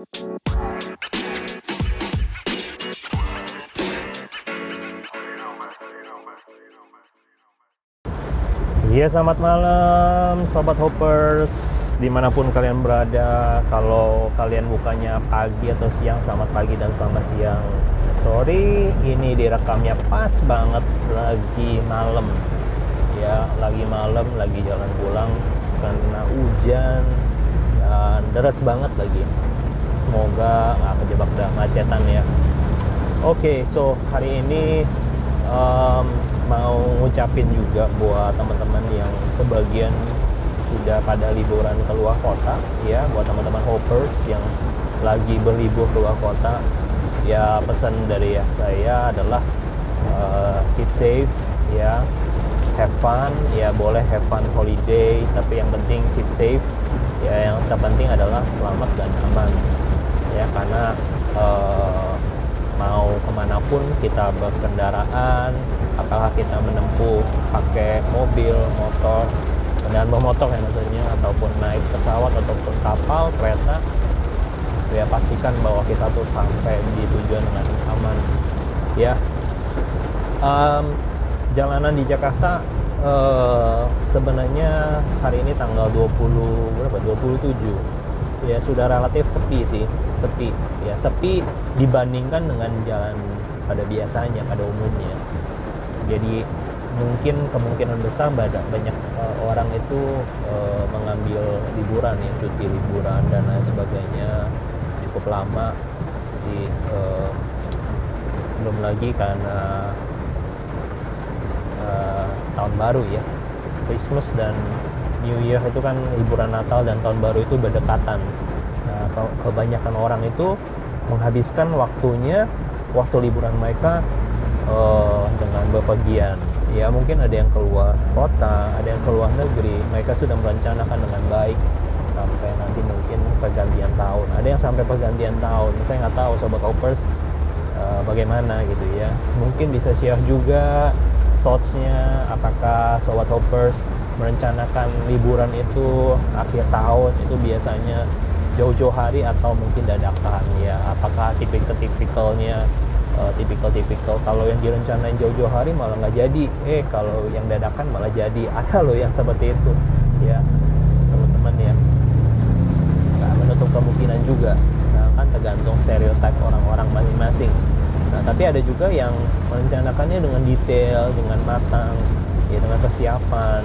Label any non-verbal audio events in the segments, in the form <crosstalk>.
Iya selamat malam Sobat Hoppers. Di mana pun kalian berada Kalau kalian bukanya pagi atau siang Selamat pagi dan selamat siang. Sorry ini direkamnya pas banget Lagi malam. Ya lagi malam Lagi jalan pulang Karena hujan Dan deras banget lagi Semoga nggak kejebak dalam macetan ya. Oke okay, so hari ini um, mau ngucapin juga buat teman-teman yang sebagian sudah pada liburan ke luar kota ya buat teman-teman hoppers yang lagi berlibur ke luar kota. Ya pesan dari ya saya adalah uh, keep safe ya have fun ya boleh have fun holiday tapi yang penting keep safe. Ya yang terpenting adalah selamat dan aman ya karena uh, mau ke mana pun kita berkendaraan apakah kita menempuh pakai mobil motor kendaraan bermotor ya maksudnya ataupun naik pesawat ataupun kapal kereta ya pastikan bahwa kita tuh sampai di tujuan dengan aman. Ya um, jalanan di Jakarta uh, sebenarnya hari ini tanggal 20 berapa? 27 ya sudah relatif sepi sih sepi. Ya sepi dibandingkan dengan jalan pada biasanya pada umumnya. Jadi mungkin kemungkinan besar banyak banyak uh, orang itu uh, mengambil liburan ya cuti liburan dan lain sebagainya. Cukup lama. Jadi uh, belum lagi karena uh, tahun baru ya. Christmas dan New Year itu kan liburan Natal dan tahun baru itu berdekatan nah, kebanyakan orang itu menghabiskan waktunya waktu liburan mereka uh, dengan bepergian. Ya mungkin ada yang keluar kota ada yang keluar negeri mereka sudah merencanakan dengan baik sampai nanti mungkin pergantian tahun. Ada yang sampai pergantian tahun saya nggak tahu sobat hoppers uh, bagaimana gitu ya. Mungkin bisa share juga thoughtsnya apakah sobat hoppers merencanakan liburan itu akhir tahun itu biasanya jauh-jauh hari atau mungkin dadakan ya apakah tipikal-tipikalnya uh, tipikal-tipikal? Kalau yang direncanain jauh-jauh hari malah nggak jadi. Eh kalau yang dadakan malah jadi. <laughs> Ada loh yang seperti itu. Ya teman-teman ya. Nggak menutup kemungkinan juga. Nah, kan tergantung stereotip orang-orang masing-masing. Nah tapi ada juga yang merencanakannya dengan detail dengan matang ya dengan persiapan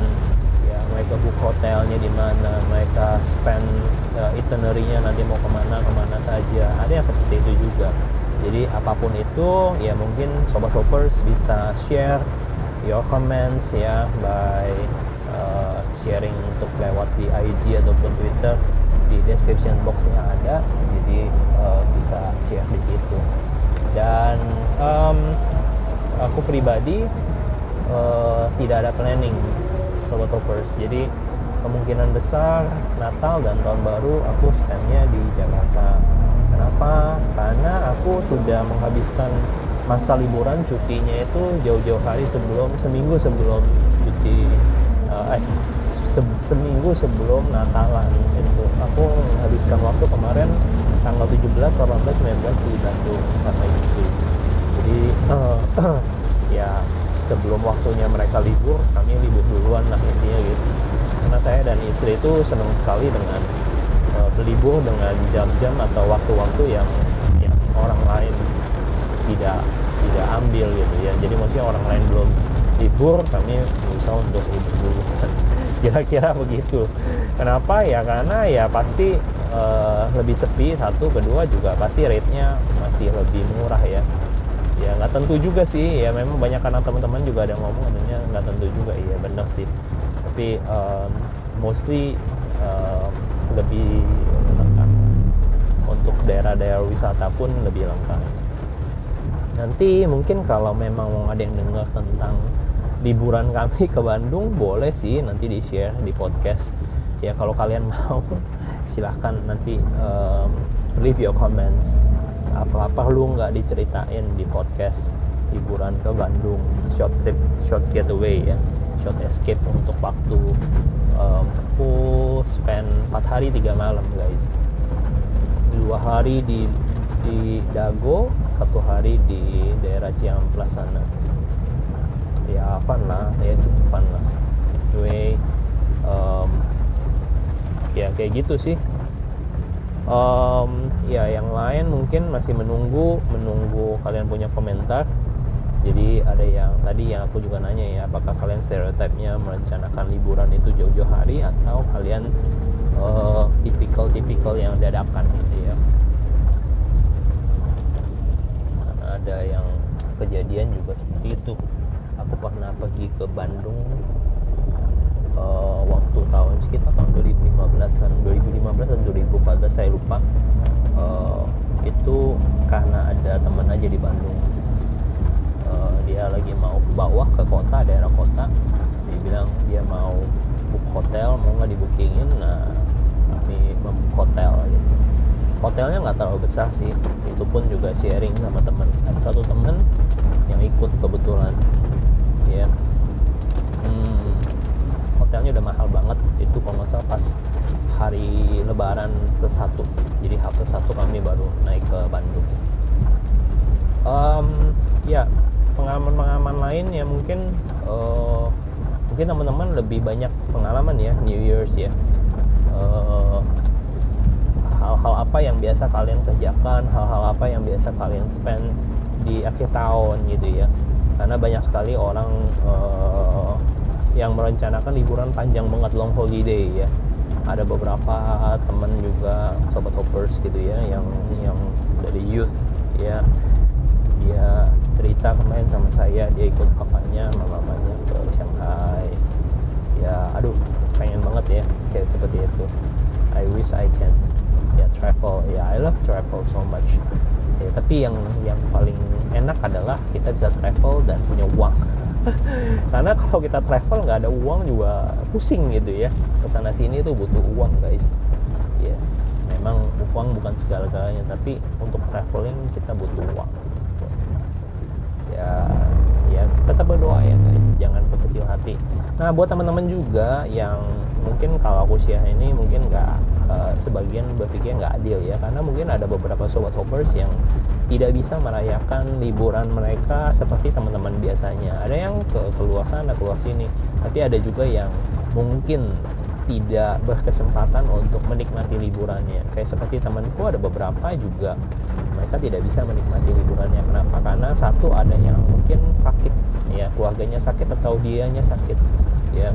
mereka book hotelnya di mana mereka spend uh, itinerary-nya nanti mau ke mana ke mana saja. Ada yang seperti itu juga. Jadi apa pun itu ya mungkin sobat hoppers bisa share your comments ya by uh, sharing untuk lewat di IG ataupun Twitter. Di description boxnya ada jadi uh, bisa share di situ. Dan um, aku pribadi uh, tidak ada planning sobat hoppers jadi kemungkinan besar Natal dan tahun baru aku spendnya di Jakarta. Kenapa? Karena aku sudah menghabiskan masa liburan cutinya itu jauh-jauh hari sebelum seminggu sebelum cuti uh, eh se seminggu sebelum Natalan itu. Aku menghabiskan waktu kemarin tanggal 17, 18, 19 di Bandung sama istri. Jadi uh, <clears throat> ya sebelum waktunya mereka libur kami libur duluan lah intinya gitu. Karena saya dan istri itu senang sekali dengan uh, berlibur dengan jam-jam atau waktu-waktu yang yang orang lain tidak tidak ambil gitu ya. Jadi maksudnya orang lain belum libur kami berusaha untuk libur dulu. <laughs> Kira-kira begitu. Kenapa? Ya karena ya pasti uh, lebih sepi satu kedua juga pasti rate-nya masih lebih murah ya ya nggak tentu juga sih. Ya memang banyak karena teman-teman juga ada ngomong katanya nggak tentu juga. Iya benar sih. Tapi um, mostly um, lebih lengkap. Untuk daerah-daerah wisata pun lebih lengkap. Nanti mungkin kalau memang ada yang dengar tentang liburan kami ke Bandung boleh sih nanti di share di podcast. Ya kalau kalian <laughs> mau silahkan nanti um, leave your comments apa-apa lu nggak diceritain di podcast liburan ke Bandung. Short trip short getaway ya. Short escape untuk waktu um, aku spend 4 hari 3 malam guys. Dua hari di di Dago satu hari di daerah Ciamplas sana. Ya fun lah. Ya cukup fun lah. Anyway um, ya kayak gitu sih um, ya yang lain mungkin masih menunggu menunggu kalian punya komentar. Jadi ada yang tadi yang aku juga nanya ya apakah kalian stereotipnya merencanakan liburan itu jauh-jauh hari atau kalian uh, tipikal-tipikal yang dadakan gitu ya? Ada yang kejadian juga seperti itu. Aku pernah pergi ke Bandung uh, waktu tahun sekitar tahun 2015an 2015 atau 2014 saya lupa. Uh, itu karena ada teman aja di Bandung. Uh, dia lagi mau ke bawah ke kota daerah kota. Dia bilang dia mau book hotel mau nggak dibookingin? Nah kami membook hotel gitu. Hotelnya nggak terlalu besar sih. Itu pun juga sharing sama temen. Ada satu temen yang ikut kebetulan. Ya hmm, hotelnya udah mahal banget. Itu kalau nggak salah pas hari lebaran ke satu. Jadi H ke satu kami baru naik ke Bandung. Um, ya pengalaman-pengalaman lain ya mungkin uh, mungkin teman-teman lebih banyak pengalaman ya New Year's ya. Uh, hal-hal apa yang biasa kalian kerjakan hal-hal apa yang biasa kalian spend di akhir tahun gitu ya. Karena banyak sekali orang uh, yang merencanakan liburan panjang banget long holiday ya. Ada beberapa teman juga sobat hoppers gitu ya yang yang dari youth ya. Dia cerita kemarin sama saya dia ikut papanya mamanya ke Shanghai. Ya aduh pengen banget ya kayak seperti itu. I wish I can ya travel. Ya I love travel so much. Ya tapi yang yang paling enak adalah kita bisa travel dan punya uang <laughs> karena kalau kita travel nggak ada uang juga pusing gitu ya. Ke sana sini tuh butuh uang guys. Ya memang uang bukan segala-galanya tapi untuk traveling kita butuh uang. Ya ya tetap berdoa ya guys. Jangan berkecil hati. Nah buat teman-teman juga yang mungkin kalau aku share ini mungkin nggak uh, sebagian berpikir nggak adil ya. Karena mungkin ada beberapa sobat hoppers yang tidak bisa merayakan liburan mereka seperti teman-teman biasanya. Ada yang ke keluar sana keluar sini. Tapi ada juga yang mungkin tidak berkesempatan untuk menikmati liburannya. Kayak seperti temanku ada beberapa juga. Mereka tidak bisa menikmati liburannya. Kenapa? Karena satu ada yang mungkin sakit. Ya keluarganya sakit atau dianya sakit. Ya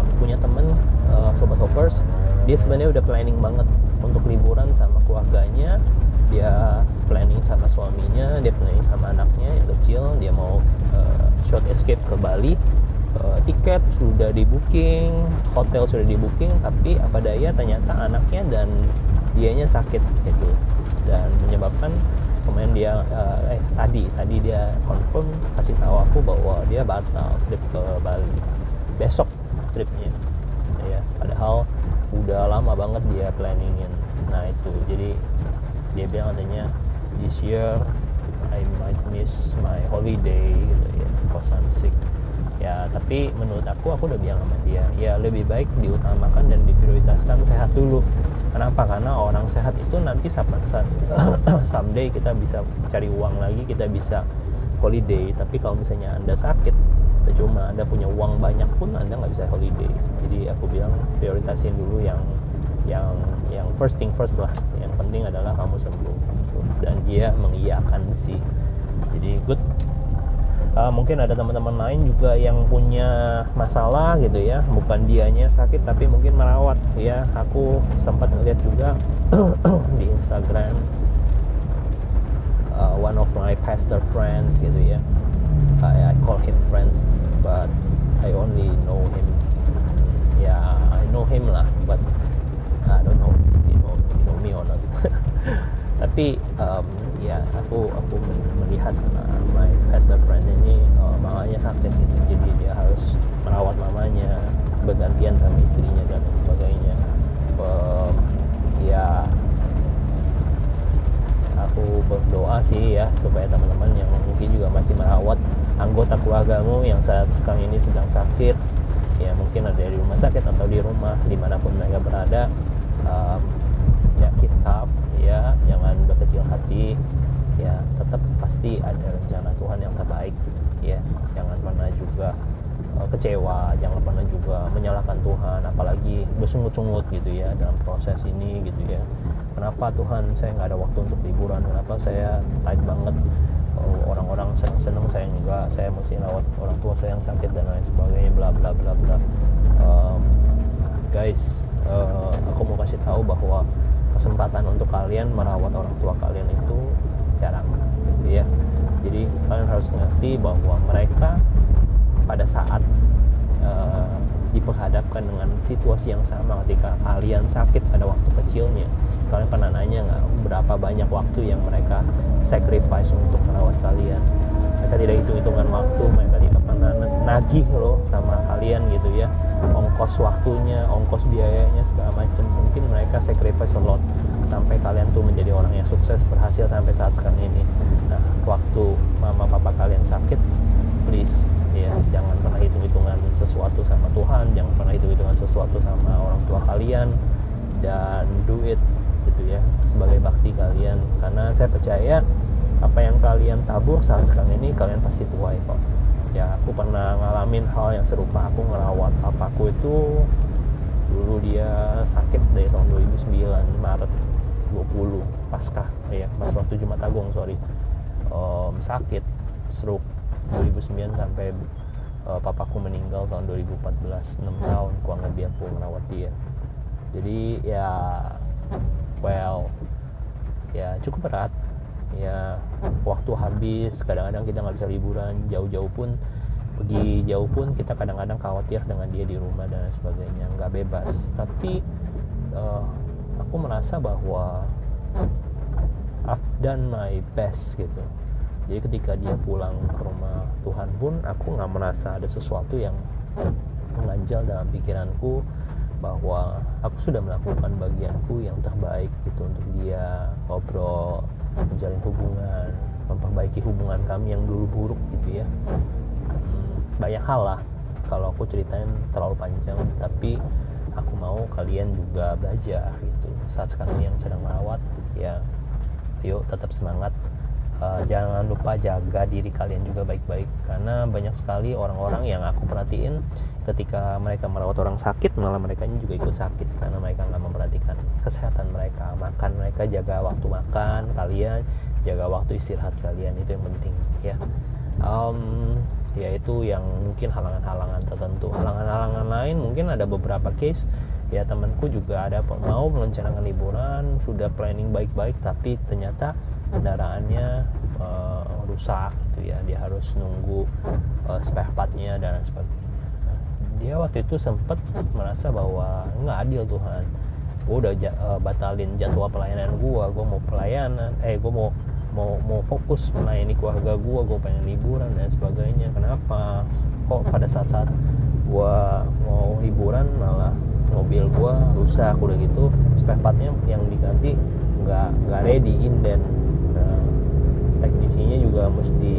aku punya temen uh, sobat hoppers dia sebenarnya udah planning banget untuk liburan sama keluarganya dia planning sama suaminya dia planning sama anaknya yang kecil dia mau uh, short escape ke Bali. Uh, tiket sudah di booking, hotel sudah di booking, tapi apa daya ternyata anaknya dan dianya sakit gitu. Dan menyebabkan kemarin dia uh, eh tadi tadi dia confirm kasih tahu aku bahwa dia batal trip ke Bali besok tripnya. Ya padahal udah lama banget dia planningin. Nah itu. Jadi dia bilang adanya this year I might miss my holiday gitu ya because I'm sick. Ya tapi menurut aku aku udah bilang sama dia ya lebih baik diutamakan dan diprioritaskan sehat dulu. Kenapa? Karena orang sehat itu nanti saat <coughs> someday kita bisa cari uang lagi kita bisa holiday. Tapi kalau misalnya anda sakit cuma anda punya uang banyak pun anda nggak bisa holiday. Jadi aku bilang prioritasin dulu yang yang yang first thing first lah penting adalah kamu sembuh. Dan dia mengiyakan sih jadi good. Uh, mungkin ada teman-teman lain juga yang punya masalah gitu ya. Bukan dianya sakit tapi mungkin merawat ya. Aku sempat ngeliat juga <clears throat> di Instagram uh, one of my pastor friends gitu ya. I, I call him friends but I only know him. Ya yeah, I know him lah but I don't know he know, he know me or not tapi um, ya aku aku melihat uh, my pastor friend ini uh, mamanya sakit gitu. Jadi dia harus merawat mamanya bergantian sama istrinya dan sebagainya. Um, ya aku berdoa sih ya supaya teman-teman yang mungkin juga masih merawat anggota keluargamu yang saat sekarang ini sedang sakit ya mungkin ada di rumah sakit atau di rumah di mana pun mereka berada um, banyak kitab ya jangan berkecil hati ya tetap pasti ada rencana Tuhan yang terbaik ya. Jangan pernah juga uh, kecewa jangan pernah juga menyalahkan Tuhan apalagi bersungut-sungut gitu ya dalam proses ini gitu ya. Kenapa Tuhan saya nggak ada waktu untuk liburan? Kenapa saya tight banget? Oh, orang-orang seneng-seneng saya juga saya mesti rawat orang tua saya yang sakit dan lain sebagainya bla bla bla bla. Um, guys uh, aku mau kasih tahu bahwa kesempatan untuk kalian merawat orang tua kalian itu jarang gitu ya. Jadi kalian harus ngerti bahwa mereka pada saat uh, diperhadapkan dengan situasi yang sama ketika kalian sakit pada waktu kecilnya kalian pernah nanya nggak berapa banyak waktu yang mereka sacrifice untuk merawat kalian? Mereka tidak hitung-hitungan waktu mereka tidak pernah nagih loh sama kalian gitu ya ongkos waktunya ongkos biayanya segala macam mungkin mereka sacrifice a lot sampai kalian tuh menjadi orang yang sukses berhasil sampai saat sekarang ini. Nah waktu mama papa kalian sakit please ya jangan pernah hitung-hitungan sesuatu sama Tuhan jangan pernah hitung-hitungan sesuatu sama orang tua kalian dan do it gitu ya sebagai bakti kalian. Karena saya percaya apa yang kalian tabur saat sekarang ini kalian pasti tuai kok ya aku pernah ngalamin hal yang serupa. Aku ngerawat papaku itu dulu dia sakit dari tahun 2009 Maret 20 pasca. Ya pas waktu Jumat Agung sorry. Um, sakit stroke 2009 sampai uh, papaku meninggal tahun 2014 6 tahun kurang lebih aku merawat dia. Jadi ya well ya cukup berat ya waktu habis kadang-kadang kita nggak bisa liburan jauh-jauh pun pergi jauh pun kita kadang-kadang khawatir dengan dia di rumah dan sebagainya nggak bebas. Tapi uh, aku merasa bahwa I've done my best gitu. Jadi ketika dia pulang ke rumah Tuhan pun aku nggak merasa ada sesuatu yang mengganjal dalam pikiranku bahwa aku sudah melakukan bagianku yang terbaik gitu untuk dia ngobrol menjalin hubungan memperbaiki hubungan kami yang dulu buruk gitu ya. Banyak hal lah. Kalau aku ceritain terlalu panjang tapi aku mau kalian juga belajar gitu. Saat sekarang yang sedang merawat ya yuk tetap semangat uh, jangan lupa jaga diri kalian juga baik-baik karena banyak sekali orang-orang yang aku perhatiin ketika mereka merawat orang sakit malah mereka juga ikut sakit karena mereka nggak memperhatikan kesehatan mereka. Makan mereka jaga waktu makan kalian jaga waktu istirahat kalian itu yang penting ya. Um, ya itu yang mungkin halangan-halangan tertentu. Halangan-halangan lain mungkin ada beberapa case. Ya temanku juga ada mau merencanakan liburan sudah planning baik-baik tapi ternyata kendaraannya uh, rusak gitu ya. Dia harus nunggu uh, spare partnya dan sebagainya. Dia waktu itu sempat merasa bahwa nggak adil Tuhan. Gue udah uh, batalin jadwal pelayanan gue gue mau pelayanan eh gue mau mau mau fokus melayani keluarga gue gue pengen liburan dan sebagainya. Kenapa? Kok pada saat-saat gue mau liburan malah mobil gue rusak udah gitu spare partnya yang diganti nggak nggak ready inden teknisinya juga mesti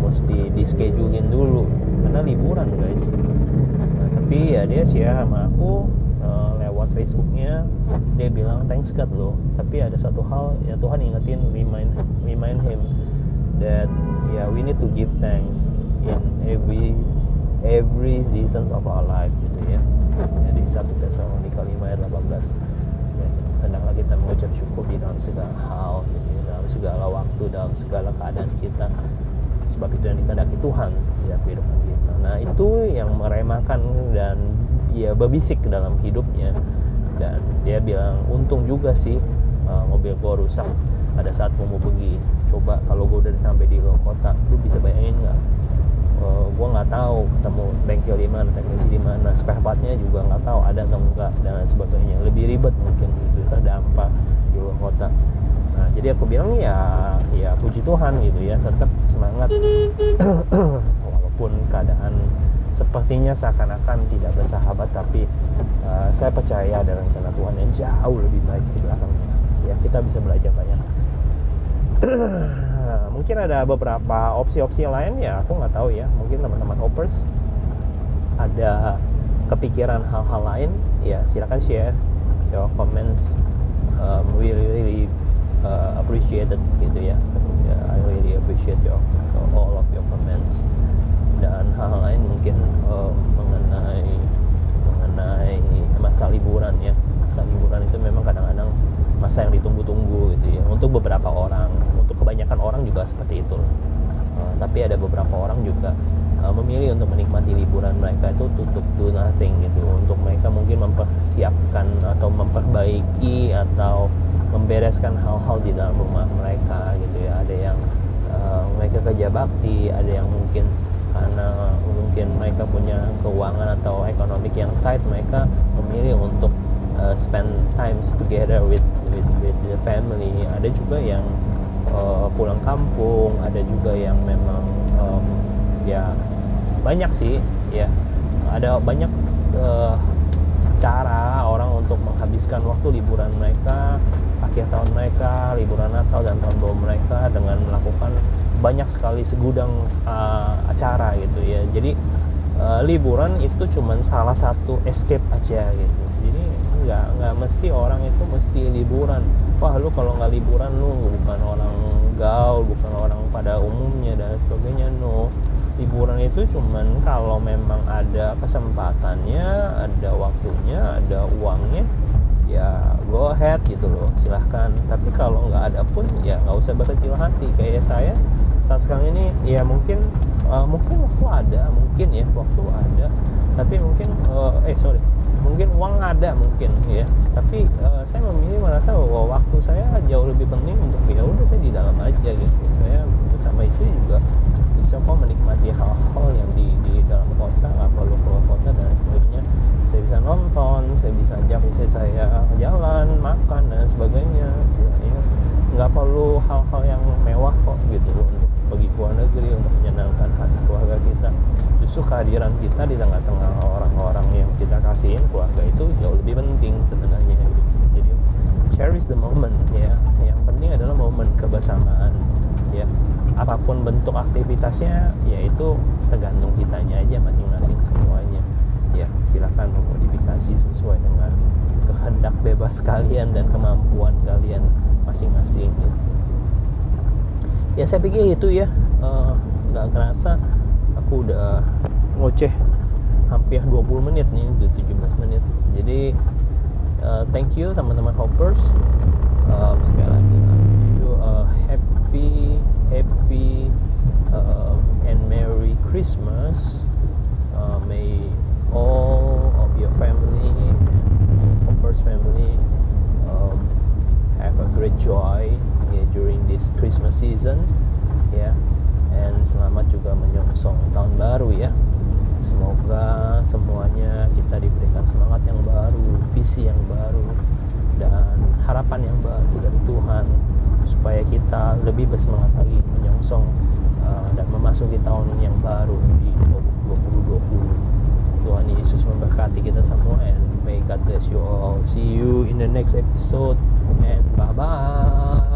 mesti di schedulein dulu. Karena liburan guys. Nah, tapi ya dia share sama aku uh, lewat Facebooknya. Dia bilang thanks God loh. Tapi ada satu hal ya Tuhan ingetin remind remind him that ya yeah, we need to give thanks in every every season of our life gitu ya. Jadi satu Tesalonika 5 ayat 18 ya, hendaklah kita mengucap syukur di dalam segala hal gitu ya segala waktu dalam segala keadaan kita. Sebab itu yang dikehendaki Tuhan ya kehidupan kita. Nah itu yang meremahkan dan ya berbisik dalam hidupnya. Dan dia bilang untung juga sih uh, mobil gua rusak. Pada saat gua mau pergi coba kalau gua udah sampai di luar kota lu bisa bayangin nggak? Uh, gua nggak tahu ketemu bengkel di mana teknisi di mana spare partnya juga nggak tahu ada atau enggak dan sebagainya. Lebih ribet mungkin itu ada apa di luar kota nah jadi aku bilang ya ya puji Tuhan gitu ya. Tetap semangat. <clears throat> Walaupun keadaan sepertinya seakan-akan tidak bersahabat tapi uh, saya percaya ada rencana Tuhan yang jauh lebih baik di belakang. Ya kita bisa belajar banyak <clears throat> mungkin ada beberapa opsi-opsi lain ya aku nggak tahu ya. Mungkin teman-teman hoppers ada kepikiran hal-hal lain ya silakan share. Your comments um, we really uh, appreciated gitu ya. Yeah, I really appreciate your all of your comments. Dan hal-hal lain mungkin uh, mengenai masa liburan ya. Masa liburan itu memang kadang-kadang masa yang ditunggu-tunggu gitu ya. Untuk beberapa orang untuk kebanyakan orang juga seperti itu. Uh, tapi ada beberapa orang juga uh, memilih untuk menikmati liburan mereka itu tutup do nothing gitu untuk mereka mungkin mempersiapkan atau memperbaiki atau membereskan hal-hal di dalam rumah mereka gitu ya ada yang uh, mereka bakti ada yang mungkin karena mungkin mereka punya keuangan atau ekonomi yang tight mereka memilih untuk uh, spend times together with with with the family. Ada juga yang uh, pulang kampung ada juga yang memang um, ya banyak sih ya. Ada banyak uh, cara orang untuk menghabiskan waktu liburan mereka akhir tahun mereka liburan Natal dan tahun baru mereka dengan melakukan banyak sekali segudang uh, acara gitu ya. Jadi uh, liburan itu cuma salah satu escape aja gitu. Jadi nggak nggak mesti orang itu mesti liburan. Wah lu kalau nggak liburan lu bukan orang gaul bukan orang pada umumnya dan sebagainya. No liburan itu cuman kalau memang ada kesempatannya ada waktunya ada uangnya ya go ahead gitu loh silahkan. Tapi kalau nggak ada pun ya nggak usah berkecil hati. Kayak saya saat sekarang ini ya mungkin uh, mungkin waktu ada mungkin ya waktu ada. Tapi mungkin uh, eh sorry mungkin uang ada mungkin ya. Tapi uh, saya memilih merasa bahwa waktu saya jauh lebih penting untuk ya udah saya di dalam aja gitu. Saya bersama istri juga bisa kok menikmati hal-hal yang di, di dalam kota nggak perlu keluar kota dan sebagainya saya bisa nonton saya bisa ajak istri saya jalan makan dan sebagainya ya, ya. nggak perlu hal-hal yang mewah kok gitu untuk pergi ke luar negeri untuk menyenangkan hati keluarga kita justru kehadiran kita di tengah-tengah orang-orang yang kita kasihin keluarga itu jauh lebih penting sebenarnya. Jadi cherish the moment ya. Yang penting adalah momen kebersamaan ya. Apa pun bentuk aktivitasnya yaitu tergantung kitanya aja masing-masing semuanya ya. Silahkan memodifikasi sesuai dengan kehendak bebas kalian dan kemampuan kalian masing-masing gitu. ya saya pikir itu ya. Eh, nggak uh, kerasa aku udah ngoceh hampir 20 menit nih udah 17 menit jadi uh, thank you teman-teman hoppers um, sekali lagi you uh, happy happy uh, and merry Christmas. Uh, may all of your family first family um, have a great joy yeah, during this Christmas season. Yeah, and selamat juga menyongsong tahun baru ya. Semoga semuanya kita diberikan semangat yang baru, visi yang baru, dan harapan yang baru dari Tuhan supaya kita lebih bersemangat lagi menyongsong uh, dan memasuki tahun yang baru di 2020 Tuhan Yesus memberkati kita semua and may God bless you all. See you in the next episode and bye bye